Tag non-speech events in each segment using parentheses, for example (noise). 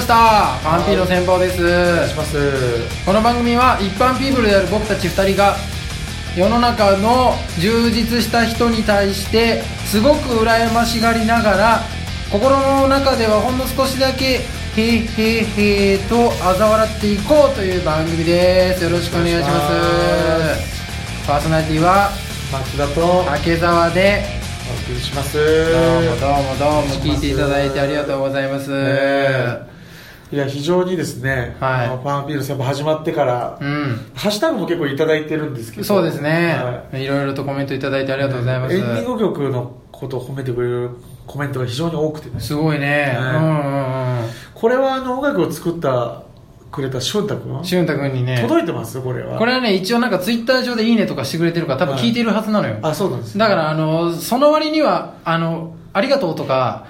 ました。パンピーの戦法です。お願いします。この番組は一般ピープルである僕たち2人が世の中の充実した人に対してすごく羨ましがりながら心の中ではほんの少しだけへーへーへーと嘲笑っていこうという番組です。よろしくお願いします。パーソナリティは松田とお竹澤で送りします。どうもどうもどうも聞いていただいてありがとうございます、ねいや非常にですね、はい。あのパンピール先輩始まってから、うん。ハッシュタグも結構いただいてるんですけど。そうですね、、はい。ろいろとコメントいただいてありがとうございます、エンディング曲のことを褒めてくれるコメントが非常に多くてね。すごいね、ねうんうんうんこれはあの音楽を作ったくれた俊太君俊太君にね。届いてます？これは。これはね一応なんかツイッター上で「いいね」とかしてくれてるから多分聞いてるはずなのよ、あそうなんですだからあのその割にはあの「ありがとう」とか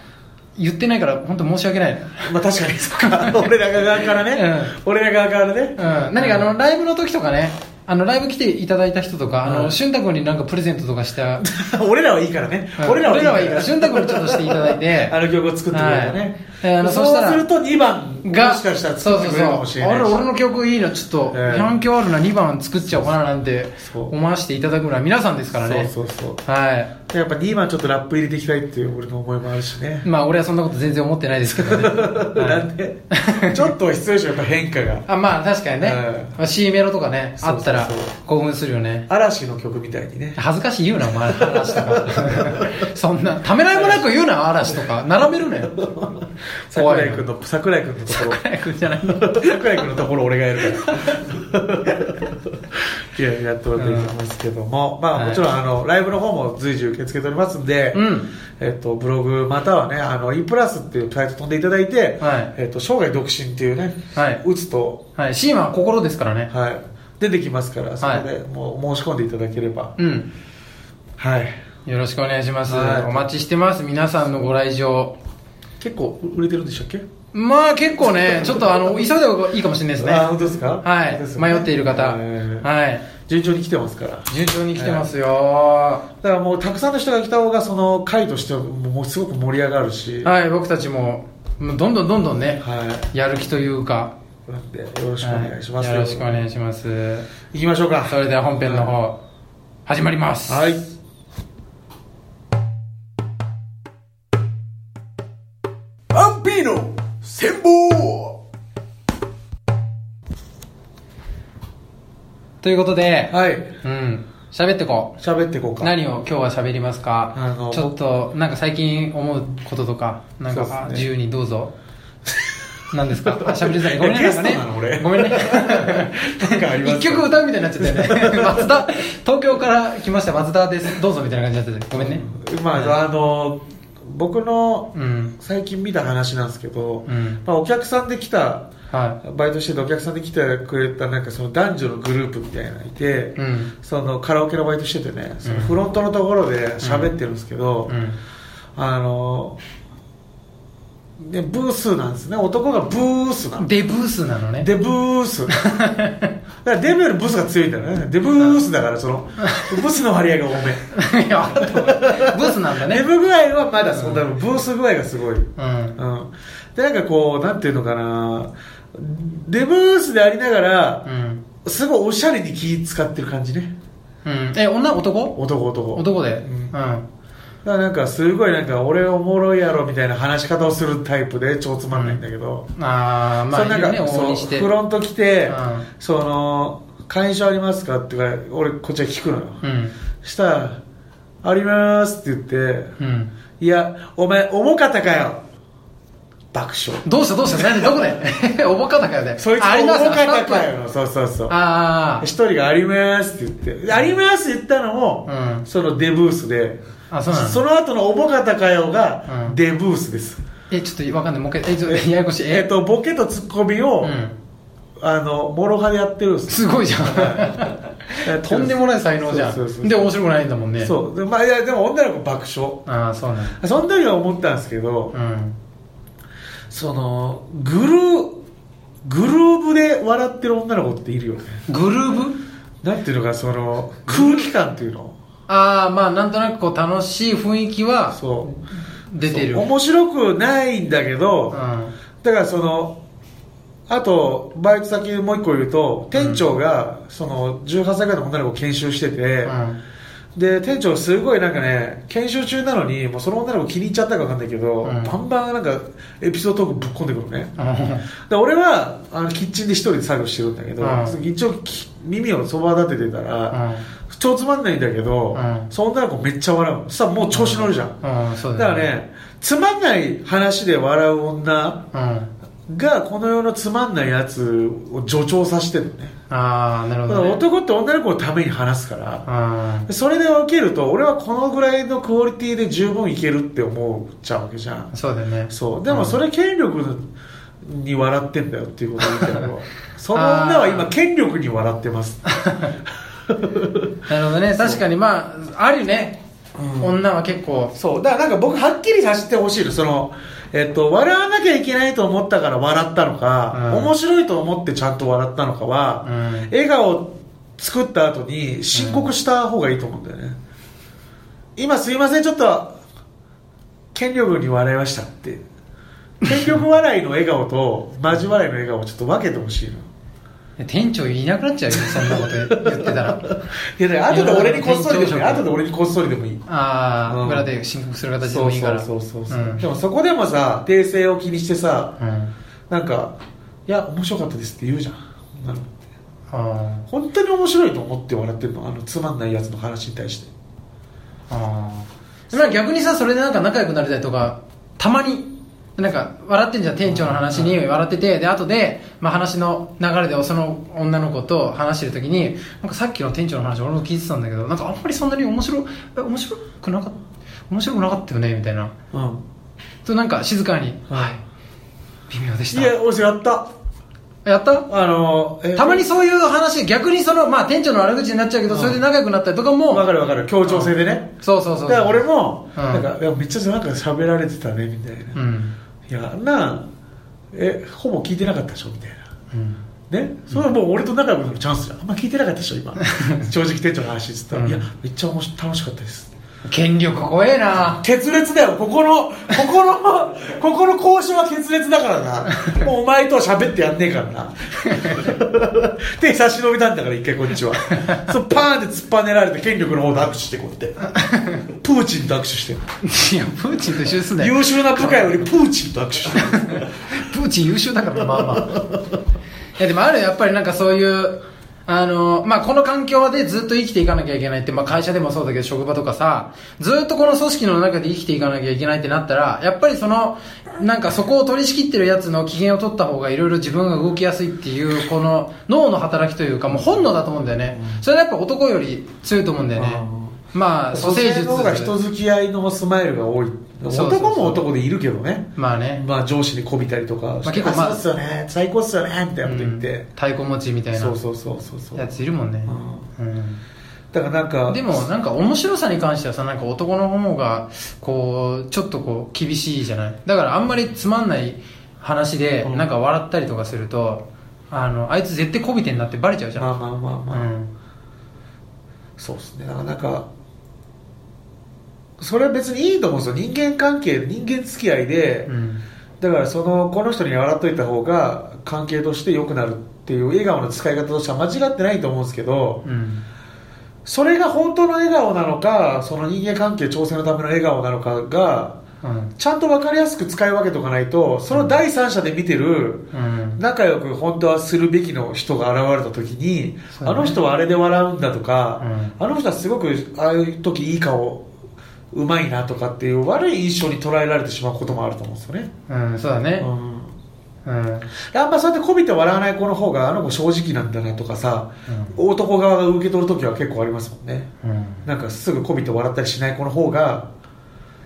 言ってないから本当申し訳ない。のまあ確かにそっか。俺ら側からね、俺ら側からね、うん、何かあのライブの時とかね。あのライブ来ていただいた人とか、あのうん。俊太君になんかプレゼントとかした、(laughs) 俺らはいいからね、うん。俺らはいいから。俊太君にちょっとしていただいて。(laughs) あの曲を作ってくれてね、はい。えーあのそうすると2番がもしかしたら作ってくれるかもしれないし。そうそうそう。あれ俺の曲いいな。ちょっとええ。反響あるな。2番作っちゃおうかななんて思わせていただくのは皆さんですからね。そうそうそうはい。やっぱ2番ちょっとラップ入れていきたいっていう俺の思いもあるしね、まあ俺はそんなこと全然思ってないですけどね、は (laughs) ないんで？ちょっとは必要でしょやっぱ変化が。あまあ確かにね、えまあ、C メロとかねあったら興奮するよね。嵐の曲みたいにね。恥ずかしい言うなお前。嵐とか。(laughs) そんな。ためらいもなく言うな嵐とか。並べるなよ。桜井君の桜井君のところ。桜井君じゃないの？桜井君のところ俺がやるから。(laughs) いややっておいていきますけども、まあはい。もちろんあのライブの方も随時受け付けておりますんで、うん。えっと、ブログまたはねあの e プラスっていうサイト飛んでいただいて、はい。えっと、生涯独身っていうね、はい。打つと、はい。C は心ですからね。はい、出てきますからそこでもう申し込んでいただければ、うん。はい。よろしくお願いします、はい。お待ちしてます皆さんのご来場。結構売れてるんでしたっけ？まあ結構ねちょっとあの急いだ方がいいかもしれないですね。あ本当ですか？はい。迷っている方。えー。はい。順調に来てますから。順調に来てますよ、だからもうたくさんの人が来た方がその会としてはもうすごく盛り上がるし、はい僕たちももうどんどんどんどんねはい。やる気というか。なんでよろしくお願いします、はい。よろしくお願いします。行きましょうか。それでは本編の方始まります。はいということで、はい。うん。喋ってこう。喋っていこうか。何を今日は喋りますか？あのちょっとなんか最近思うこととかなんか、そうですね。あ自由にどうぞ。(laughs) 何ですか？あ喋りづらい。ごめんねえなんかねゲストなの俺。ごめんね。なんかあります一曲歌うみたいになっちゃったよね。松田？東京から来ました松田です。どうぞみたいな感じになってて。ごめんね。まああの僕のうん。最近見た話なんですけど、うん。まあ、お客さんで来たはバイトしててお客さんで来てくれたなんかその男女のグループみたいなのがいて、いうん。そのカラオケのバイトしててねそのうん。フロントのところで喋ってるんですけど、うん。あのでブースなんですね。男がブースなの。デブースなのね。デブース。(laughs) だからデブよりブスが強いんだよね。デブースだからそのブスの割合が多め。いやブースなんだね。デブ具合はまだそんな、ブース具合がすごい、うん、うん。でなんかこうなんていうのかなデブースでありながらうん。すごいおしゃれに気使ってる感じね。うん。え女男？男男。男で。ううん。んだからなんかすごいなんか俺おもろいやろみたいな話し方をするタイプで超つまんないんだけど、ああまあなんかそうフロント来て、うん。その会員証ありますかって俺こっちは聞くのよ、うん。したら「あります」って言ってうん「いやお前重かったかよ」爆笑。どうしたどうした？何？どこで？(laughs) おぼかたかよでそいつあります重かったかよ。そうそうそう。あ一人が「あります」って言って「あります」って言ったのも、うん。そのデブースで。あそうなの？その後の「重かったかよ」がうん。デブースです、あえちょっとわかんない。もう一回。えちょっとややこしい。え？っ、とボケとツッコミを、うん。あのモロハでやってるんです。すごいじゃん。とんでもない才能じゃん。で面白くないんだもんね。そう。で,、まあ、いやでも女の子爆笑。ああそうなんだ。その時は思ったんですけど、うんそのグルーグルーブで笑ってる女の子っているよね。グルーブ？なんていうのかその空気感っていうの。ああまあなんとなくこう楽しい雰囲気はそう。出てる。面白くないんだけど、うん。だからそのあとバイト先もう一個言うと店長がその18歳ぐらいの女の子を研修してて、うんで店長すごいなんかね研修中なのにもうその女の子気に入っちゃったか分かんないけど、うん。バンバンなんかエピソードトークぶっ込んでくるのね。うん。で俺はあのキッチンで一人で作業してるんだけど、うん。一応き耳をそば立ててたら、うん。超つまんないんだけど、うん。その女の子めっちゃ笑うそしたらもう調子乗るじゃん、だかだねらねつまんない話で笑う女うんがこの世のつまんないやつを助長させてるのね。ああなるほど、ね、男って女の子のために話すからうんそれで受けると俺はこのぐらいのクオリティで十分いけるって思っちゃうわけじゃん。そうだよね。そう。でもそれ権力に笑ってんだよっていうことを言うけど (laughs) その女は今権力に笑ってます。(laughs) なるほどね。確かにまああるよね、女は結構。そう。だからなんか僕はっきりさせてほしいの。そのえっと、笑わなきゃいけないと思ったから笑ったのか、うん。面白いと思ってちゃんと笑ったのかは、うん。笑顔作った後に申告した方がいいと思うんだよね、今すいませんちょっと権力に笑いましたって。権力笑いの笑顔とマジ笑いの笑顔をちょっと分けてほしいの店長いなくなっちゃうよそんなこと言ってたら。(laughs) いやだから後で俺にこっそりでもいい。後で俺にこっそりでもいい。ああ、うん。裏で申告する形でそうもいいから。そうそうそう、ん。でもそこでもさ訂正を気にしてさうん。なんかいや面白かったですって言うじゃん。女の子あ本当に面白いと思って笑ってるの？あのつまんないやつの話に対して。ー。ああ逆にさそれでなんか仲良くなれたりとかたまになんか笑ってんじゃん店長の話に笑っててで後で、まあ、話の流れでその女の子と話してる時になんかさっきの店長の話俺も聞いてたんだけどなんかあんまりそんなに面白え面白くなかった面白くなかったよねみたいな。うん。となんか静かにうん。はい。微妙でした。いや俺やった。やった？あのえたまにそういう話逆にそのまあ店長の悪口になっちゃうけど、うん。それで仲良くなったりとかもわかるわかる。協調性でね。そうそうそう。だから俺も、うん。なんかいやめっちゃなんか喋られてたねみたいな、うんいやあんなえほぼ聞いてなかったでしょみたいうん。なねそれはもう俺と仲良くなるチャンスじゃん。あんま聞いてなかったでしょ今。(laughs) 正直店長の話っつったら、うん。いやめっちゃ楽しかったです権力怖えな。決裂だよ。ここのここの (laughs) ここの交渉は決裂だからな。もうお前とは喋ってやんねえからな。(laughs) 手差し伸べたんだから一回こっちは。そうパーンって突っぱねられて権力の方と握手してこうやって。(laughs) プーチンと握手して。いやプーチンと一緒ですんだよ優秀な部下よりプーチンと握手してプーチン優秀だからなまあまあ。いやでもあるよ。やっぱりなんかそういうあのまあ、この環境でずっと生きていかなきゃいけないって、まあ、会社でもそうだけど職場とかさずっとこの組織の中で生きていかなきゃいけないってなったらやっぱりそのなんかそこを取り仕切ってるやつの機嫌を取った方がいろいろ自分が動きやすいっていうこの脳の働きというかもう本能だと思うんだよね、それはやっぱ男より強いと思うんだよね、まあ蘇生術の方が人付き合いのスマイルが多い。男も男でいるけどね。まあね、まあ上司にこびたりとか、まあ結構まあそうっすよね。最高っすよねみたいなこと言って、太鼓持ちみたいな。そうそうそうそうそう。やついるもんね、うん。だからなんかでもなんか面白さに関してはさなんか男の方がこうちょっとこう厳しいじゃない？だからあんまりつまんない話でうん。なんか笑ったりとかすると、あのあいつ絶対こびてんなってバレちゃうじゃん、まあまあまあまあ、うん。そうですね。だからなんかそれは別にいいと思うんですよ。人間関係人間付き合いで、うん。だからそのこの人に笑っといた方が関係として良くなるっていう笑顔の使い方としては間違ってないと思うんですけどうん。それが本当の笑顔なのかその人間関係調整のための笑顔なのかがうん。ちゃんと分かりやすく使い分けておかないとその第三者で見てるうん。仲良く本当はするべきの人が現れた時に、あの人はあれで笑うんだとか、うあの人はすごくああいう時いい顔うまいなとかっていう悪い印象に捉えられてしまうこともあると思うんですよね、うんそうだね。うん。うん。あんまそうやってこびて笑わない子の方があの子正直なんだなとかさ、男側が受け取る時は結構ありますもんね。うん。なんかすぐこびて笑ったりしない子の方が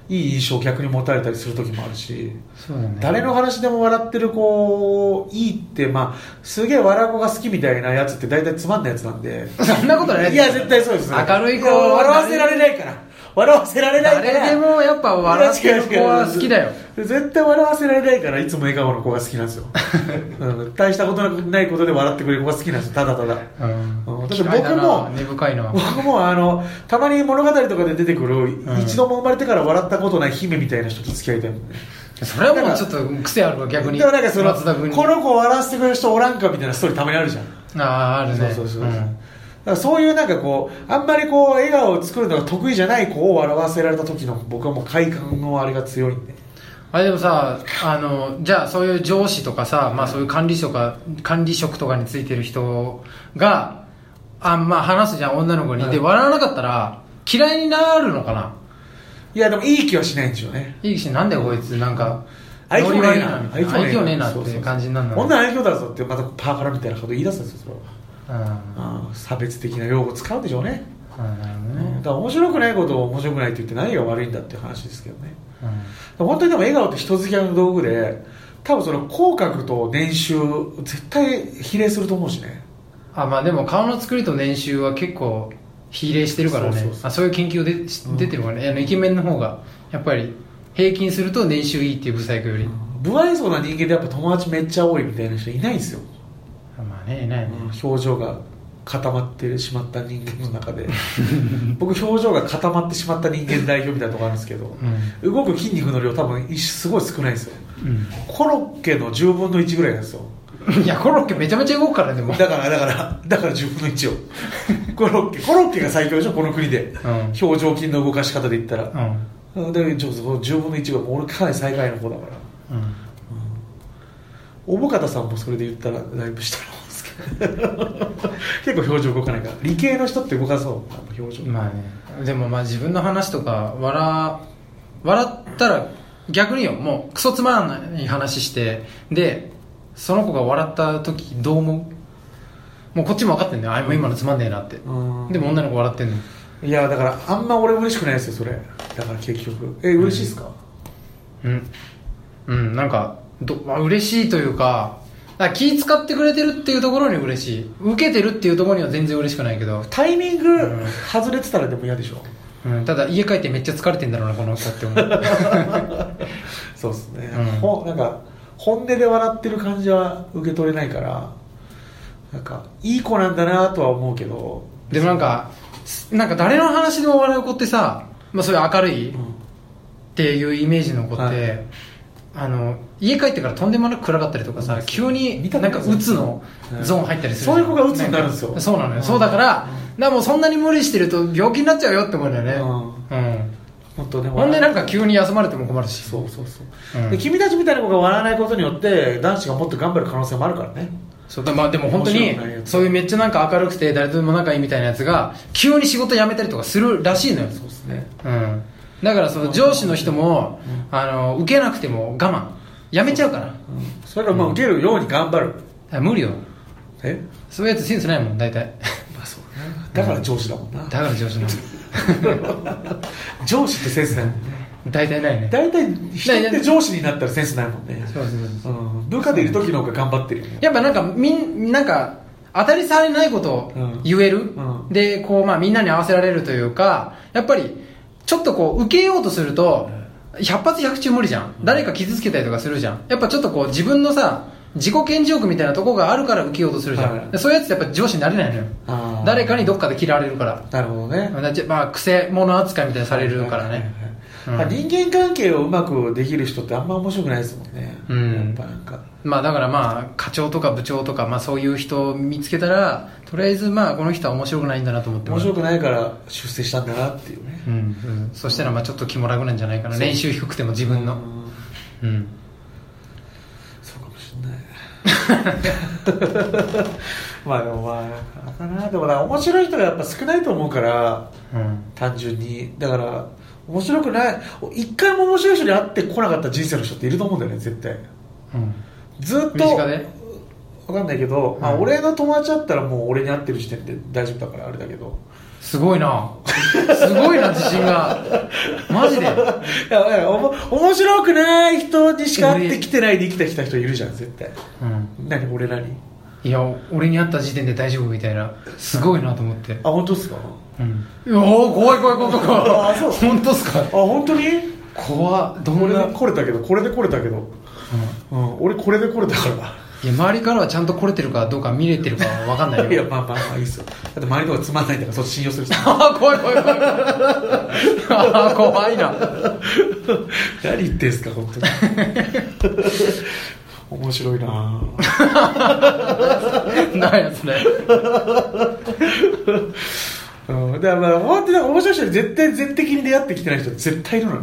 いい印象を逆に持たれたりする時もあるしそうだね。誰の話でも笑ってる子いいってまあすげえ笑う子が好きみたいなやつって大体つまんないやつなんでそんなことないいや絶対そうです明るい子や笑わせられないから笑わせられないから。誰でもやっぱ笑ってる子は好きだよ。絶対笑わせられないからいつも笑顔の子が好きなんですよ、(laughs) うん、大したことないことで笑ってくれる子が好きなんですよただただ。うん。うん。僕も根深いな。僕もあのたまに物語とかで出てくる、ん。一度も生まれてから笑ったことない姫みたいな人と付き合いたいもんね。それはもうちょっと癖あるわ逆に。でもなんかその松田君に。この子を笑わせてくれる人おらんかみたいなストーリーたまにあるじゃん。あああるね。そうそうそう、だからそういうなんかこうあんまりこう笑顔を作るのが得意じゃない子を笑わせられた時の僕はもう快感のあれが強いんで。あれでもさあのじゃあそういう上司とかさ、まあ、そういう管理職とか管理職とかについてる人があまあ話すじゃん女の子に、はい。で笑わなかったら嫌いになるのかな？いやでもいい気はしないんでしょうね。いいしなんでこいつ。なんか愛嬌ねえな。愛嬌ねえなって感じになるの女愛嬌だぞってまたパーカラみたいなこと言い出すんですよそれは。うんあー差別的な用語使うんでしょうね。ね。うん。だから面白くないことを面白くないって言って何が悪いんだっていう話ですけどね。うん。本当にでも笑顔って人付き合いの道具で多分その口角と年収絶対比例すると思うしね。あまあでも顔の作りと年収は結構比例してるからね。そういう研究でし出てるからね、あのイケメンの方がやっぱり平均すると年収いいっていうブサイクより、不愛想な人間でやっぱ友達めっちゃ多いみたいな人いないんですよ、あまあねいないね、表情が固まってしまった人間の中で。(laughs) 僕表情が固まってしまった人間代表みたいなとこあるんですけど、動く筋肉の量多分一すごい少ないんですよ。うん。コロッケの10分の1ぐらいなんですよ。(laughs) いやコロッケめちゃめちゃ動くからねだからだからだから10分の1を (laughs) コロッケコロッケが最強でしょこの国で、うん。表情筋の動かし方で言ったら、うん。でちょっとその10分の1が俺かなり最下位の方だから。うんおぼか？たさんもそれで言ったらだいぶ下なんです。けど結構表情動かないから理系の人って動かそう表情、まあねでもまあ自分の話とか笑笑ったら逆によもうクソつまらない話してでその子が笑った時どう思うもうこっちも分かってんだよあ今のつまんねえなってうんでも女の子笑ってんのいやだからあんま俺嬉しくないです。よそれだから結局え嬉しいです。か、うんうんなんかど、まあ、嬉しいというかだから気使ってくれてるっていうところに嬉しい。受けてるっていうところには全然嬉しくないけど、タイミング外れてたらでも嫌でしょ。うん、ただ家帰ってめっちゃ疲れてんだろうなこの子って思う。(laughs) そうですね、うん。ほなんか本音で笑ってる感じは受け取れないからなんかいい子なんだなとは思うけど。でもなんかなんか誰の話でも笑う子ってさ、まあ、そういう明るいっうん。ていうイメージの子って、はいあの家帰ってからとんでもなく暗かったりとかさ、急になんかことないです鬱のゾーン入ったりする、そういう子が鬱になるんですよ。そうなのよ、うん。そうだから,、だもうそんなに無理してると病気になっちゃうよって思うんだよね。うん、本当ね。ほんでなんか急に休まれても困るし。そうそうそう、うん。で君たちみたいな子が笑わないことによって男子がもっと頑張る可能性もあるからね。そうだまあでも本当にそういうめっちゃなんか明るくて誰とでも仲いいみたいなやつが急に仕事辞めたりとかするらしいのよ。そうですね。うん、だからその上司の人も、あの受けなくても我慢。やめちゃうから。それがまあ受けるように頑張る、あ無理よ。え？そういうやつセンスないもん大体。(laughs) まあそうね。だから上司だもんな、だから上司な上司ってセンスないもんね。の大体ないね。大体人って上司になったらセンスないもんね。そうそうそうう。ん。部下でいる時の方が頑張ってるよね。やっぱなんかみんなんか当たり障りないことを言える、うん。でこうまあみんなに合わせられるというかやっぱりちょっとこう受けようとすると100発100中無理じゃん。誰か傷つけたりとかするじゃん。やっぱちょっとこう自分のさ自己顕示欲みたいなところがあるから受けようとするじゃん、はいでそういうやつってやっぱ上司になれないのよ。誰かにどっかで嫌われるから。なるほどね。まあ癖者扱いみたいにされるからね、人間関係をうまくできる人ってあんま面白くないですもんね、うん。やっぱなんかまあだからまあ課長とか部長とかまあそういう人を見つけたらとりあえずまあこの人は面白くないんだなと思って面白くないから出世したんだなっていうね。うんうん、そしたらまあちょっと気も楽なんじゃないかな。練習低くても自分の。うん。うん。そうかもしれない。(laughs) まあでもまあかな。でもな面白い人がやっぱ少ないと思うからうん。単純に。だから面白くない。一回も面白い人に会ってこなかった人生の人っていると思うんだよね絶対。うんずっと身近で？わかんないけど、まあ、うん俺の友達だったらもう俺に会ってる時点で大丈夫だからあれだけど。すごいな。すごいな自信が。マジで？(laughs) いおも面白くない人にしか会ってきてないで生きてきた人いるじゃん絶対。うん。何？俺らに？いや俺に会った時点で大丈夫みたいな。すごいなと思って。あ本当ですか？うん。いや怖い怖い怖い怖い怖い。あそう。本当っすか？あ本当に？怖っ。どこれでんな？来れたけどこれで来れたけど、うん、俺これで来れたから。いや周りからはちゃんと来れてるかどうか見れてるかは分かんないよ。いやまあまあまあいいっすよ。だって周りの方がつまんないんだからそっち信用する人 (laughs) あー怖い怖い怖いあー怖いな。何言ってんすか本当に。(laughs) 面白いな。何やそれ。うん。だからまあ本当に面白い人に絶対絶対に出会ってきてない人絶対いるのよ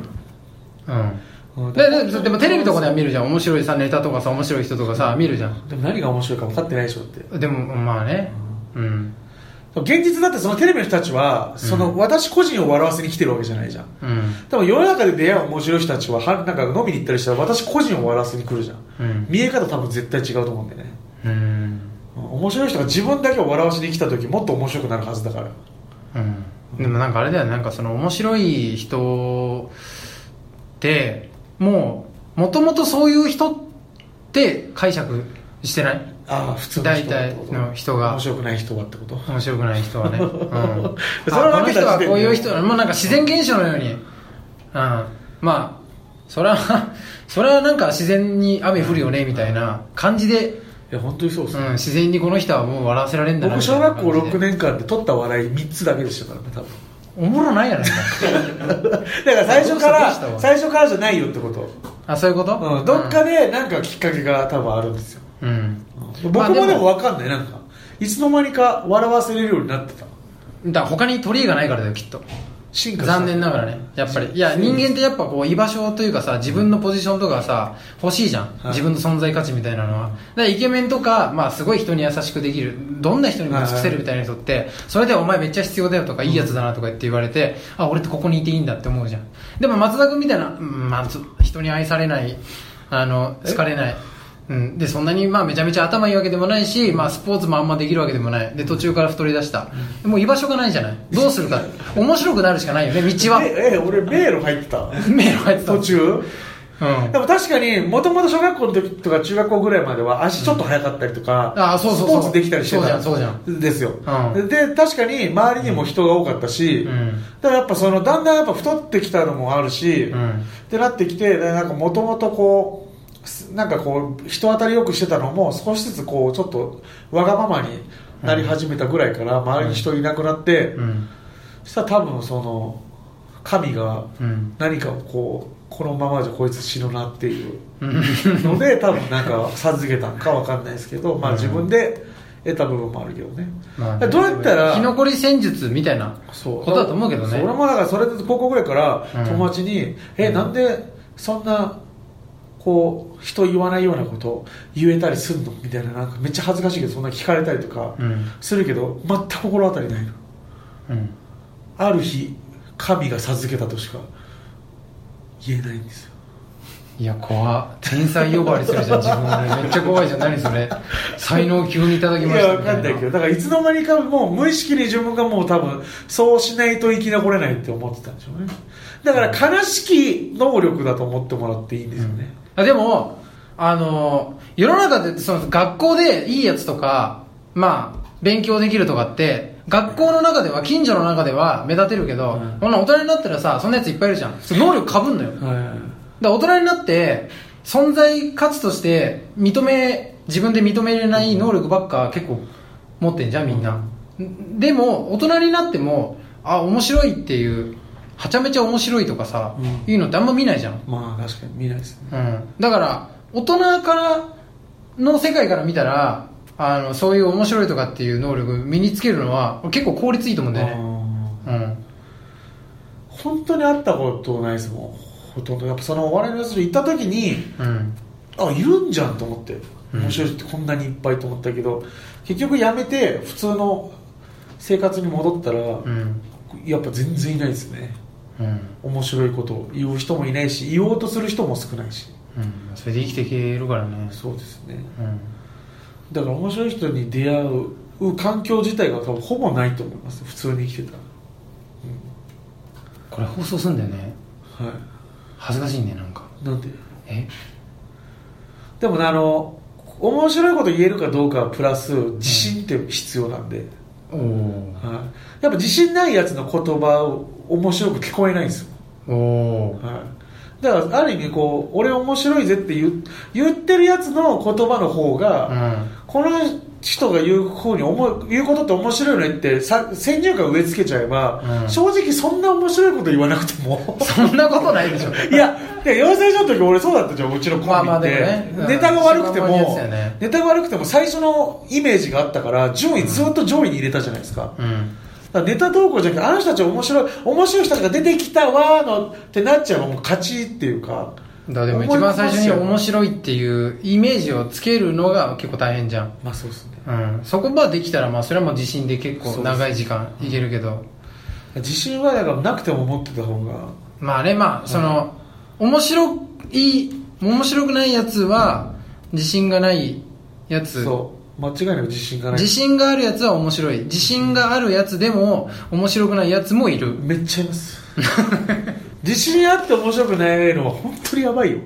うん。うんでででもテレビとかでは見るじゃん。面白いさネタとかさ面白い人とかさ見るじゃん。でも何が面白いか分かってないでしょって。でもまあね。うん。現実だってそのテレビの人たちはその私個人を笑わせに来てるわけじゃないじゃん。うん。多分世の中で出会う面白い人たちははなんか飲みに行ったりしたら私個人を笑わせに来るじゃん。うん。見え方多分絶対違うと思うんだよね。うんうん。面白い人が自分だけを笑わせに来た時もっと面白くなるはずだから。うん。でもなんかあれだよね。なんかその面白い人ってもうもともとそういう人って解釈してない？ああ普通の人大体の人が。面白くない人はってこと？面白くない人はね、うん、あ (laughs) それはこの人はこういう人もうなんか自然現象のように、うん、まあそれは (laughs) それはなんか自然に雨降るよねみたいな感じで、いや本当にそうです、うん、自然にこの人はもう笑わせられるんだな僕小学校感じで。6年間で取った笑い3つだけでしたからね多分おもろないやないかだから最初から最初からじゃないよってこと、あそういうこと、うん、どっかでなんかきっかけが多分あるんですよ、うん、うん僕もでも分かんない。なんかいつの間にか笑わせれるようになってた。だから他に取り柄がないからだよきっと進化残念ながらねやっぱり。いや人間ってやっぱこう居場所というかさ自分のポジションとかさ欲しいじゃん、い。自分の存在価値みたいなのは。だからイケメンとか、まあ、すごい人に優しくできる。どんな人にも尽くせるみたいな人ってそれでお前めっちゃ必要だよとかいいやつだなとか言って言われて、あ俺ってここにいていいんだって思うじゃん。でも松田君みたいな、うんまあ、つ人に愛されないあの好かれないうん、でそんなにまあめちゃめちゃ頭いいわけでもないし、まあ、スポーツもあんまできるわけでもない。で途中から太り出した、もう居場所がないじゃない。どうするか。面白くなるしかないよね (laughs) 道は。ええ俺迷路入ってた。(laughs) 迷路入ってた。途中？うん。でも確かにもともと小学校の時とか中学校ぐらいまでは足ちょっと速かったりとか、あそうそうそう。スポーツできたりしてた。そうじゃんそうじゃん。ですよ、うん。で確かに周りにも人が多かったし、うん。だからやっぱそのだんだんやっぱ太ってきたのもあるし、うん。ってなってきてでなんかもともとこうすなんかこう人当たりよくしてたのも少しずつこうちょっとわがままになり始めたぐらいから周りに人いなくなって、うん。そしたら多分その神がうん何かをこうこのままじゃこいつ死ぬなっていううん。ので多分なんか授けたんかわかんないですけど、まあうん自分で得た部分もあるけどね、まあどうやったら生き残り戦術みたいなことだと思うけどね。そ俺もだからそれで高校ぐらいからうん友達に「えなんでそんなこう人言わないようなこと言えたりすんの?」みたいななんかめっちゃ恥ずかしいけどそんな聞かれたりとかうん。するけど全く心当たりないの。うん。ある日神が授けたとしか言えないんですよ。いや怖っ天才呼ばわりするじゃん自分で (laughs) めっちゃ怖いじゃん。何それ。才能急にいただきいました。やわかんないけど。だからいつの間にかもう無意識に自分がもう多分そうしないと生き残れないって思ってたんでしょうね。だから悲しき能力だと思ってもらっていいんですよね、あでもあの世の中でその学校でいいやつとかまあ勉強できるとかって学校の中では近所の中では目立てるけど、うん。こんな大人になったらさそんなやついっぱいいるじゃん。能力かぶんのよ。はい。ら大人になって存在価値として認め自分で認めれない能力ばっか結構持ってんじゃんみんな、でも大人になってもあ面白いっていうはちゃめちゃ面白いとかさ、うん。いうのってあんま見ないじゃん。まあ確かに見ないですね。うん、だから大人からの世界から見たらあのそういう面白いとかっていう能力身につけるのは結構効率いいと思うんだよね、あうん、ー本当に会ったことないですもん。ほとんど。やっぱそのお笑いのやつに行った時にうん。あいるんじゃんと思って。うん。面白い人ってこんなにいっぱいと思ったけど、結局辞めて普通の生活に戻ったら、うん。やっぱ全然いないですね。うん面白いことを言う人もいないし言おうとする人も少ないし。うん。それで生きていけるからね。そうですね。うん。だから面白い人に出会う環境自体が多分ほぼないと思います。普通に生きてたこれ放送すんだよね。らは恥ずかしいねなんか。いなんで？え？でもねあの面白いこと言えるかどうかはプラス自信って必要なんで、おおはい、やっぱ自信ないやつの言葉を面白く聞こえないんですよ、はい、だからある意味こう俺面白いぜって言う言ってるやつの言葉の方が、うん。この人が言う方に思う言うことって面白いよねってさ先入観植え付けちゃえば、うん。正直そんな面白いこと言わなくても。(laughs) そんなことないでしょ。いやで養成所の時俺そうだったじゃんうちのコンビって、まあまあね。うん。ネタが悪くても、ね。ネタが悪くても最初のイメージがあったから順位ずっと上位に入れたじゃないですか,、うんネタ投稿じゃなくてあの人たち面白い面白い人たちが出てきたわーのってなっちゃえばもう勝ちっていうかだでも一番最初に面白いっていうイメージをつけるのが結構大変じゃん、まあそうですね。うん、そこまでできたらまあそれはもう自信で結構長い時間いけるけど。自信はだからなくても持ってた方が。まあねまあその面白い面白くないやつは自信がないやつそう間違いなく自信がない。自信があるやつは面白い。自信があるやつでも面白くないやつもいる。めっちゃいます。(laughs) 自信あって面白くないのは本当にやばいよ。(laughs)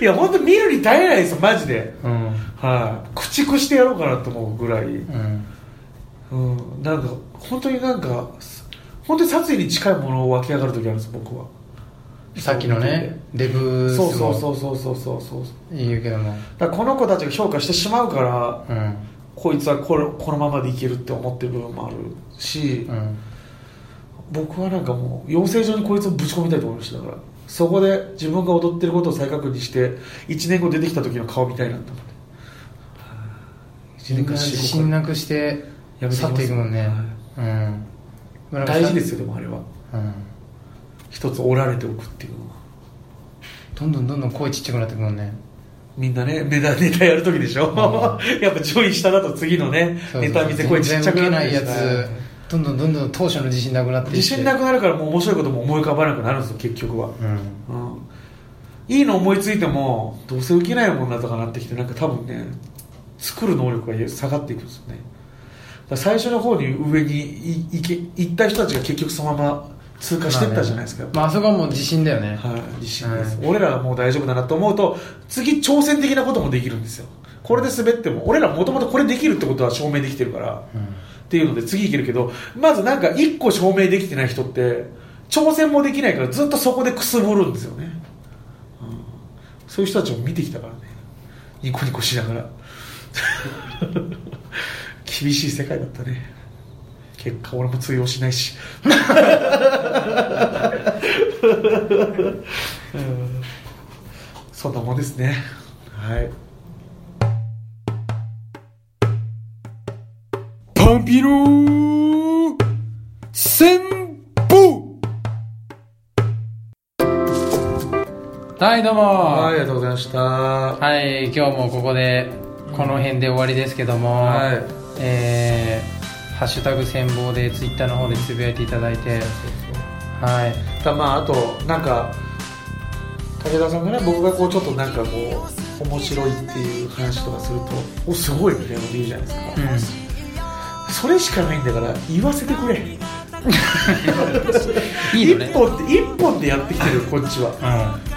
いや本当見るに耐えないですよマジで。うん。はい、駆逐してやろうかなと思うぐらい、うん。うん、なんか本当になんか本当に殺意に近いものを湧き上がる時あるんです僕はさっきのねデブスそうそうもそうそうそうそうそう。言うけども。だこの子たちが評価してしまうからうん。こいつはこれこのままでいけるって思ってる部分もあるし、うん。僕はなんかもう養成所にこいつをぶち込みたいと思いましただから。そこで自分が踊ってることを再確認して1年後出てきた時の顔見たいなと思って1みんな自信なくして去っていくもんね。うん。村上さん。大事ですよでもあれは。うん一つ折られておくっていうのは。どんどんどんどん声ちっちゃくなってくもんね。みんなねネタネタやる時でしょ、(laughs) やっぱ上位下だと次のねそうネタ見て声ちっちゃくなる全然受けないやつどんどんどんどん当初の自信なくなって自信なくなるからもう面白いことも思い浮かばなくなるんですよ結局は、うん。うん、いいの思いついてもどうせ受けないもんなとかなってきてなんか多分ね作る能力が下がっていくんですよね。最初の方に上に行った人たちが結局そのまま通過していったじゃないですか、まああそこはもう自信だよね。はい、自信です、は俺らはもう大丈夫だなと思うと次挑戦的なこともできるんですよ。これで滑っても俺らもともとこれできるってことは証明できてるから、っていうので次いけるけどまずなんか一個証明できてない人って挑戦もできないからずっとそこでくすぶるんですよね、うん。そういう人たちを見てきたからね。ニコニコしながら。(laughs) 厳しい世界だったね結果俺も通用しないし。うん。そんなもんですね。はい。パンピロ戦法はいどうも。はい、あはいりがとうございました。い今日もここでこの辺で終わりですけども、はい。えー、ハッシュタグ戦望でツイッターの方でつぶやいていただいてはいだまあ、あと、なんか、武田さんがね、僕がこう、ちょっとなんかこう、面白いっていう話とかすると、お、すごいみたいなこと言うじゃないですか。それしかないんだから、言わせてくれ。(laughs) いいのね一本って、一本でやってきてる、こっちは。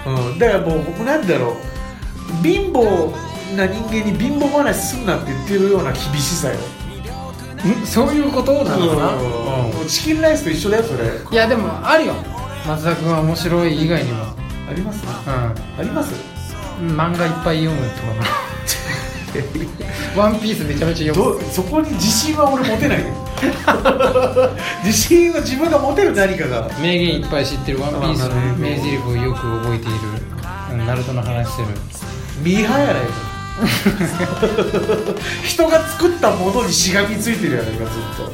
ううん。だからもう、僕なんだろう、貧乏な人間に貧乏話すんなって言ってるような厳しさよ。んんそういうことなのかな、うん。チキンライスと一緒だよ、それ。いやでもあるよ。松田君は面白い以外にも。あります？うあります？ん漫画いっぱい読むとか (laughs) ワンピースめちゃめちゃ読む。どそこに自信は俺持てないよ。(laughs) 自信は自分が持てる何かが。名言いっぱい知ってるワンピースの名台詞をよく覚えている、うん、ナルトの話する。ミーハーやないか (laughs) 人が作ったものにしがみついてるやないかずっと。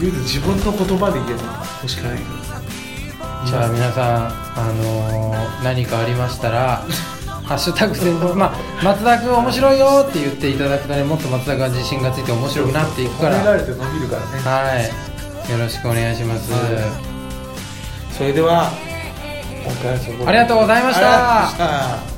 言うて自分の言葉で言えば欲しくないじゃあ皆さん、あのー何かありましたら (laughs) ハッシュタグ戦闘まあ松田君面白いよって言っていただくとねもっと松田君が自信がついて面白くなっていくから。褒められて伸びるからね。はい。よろしくお願いします、はい。それではありがとうございました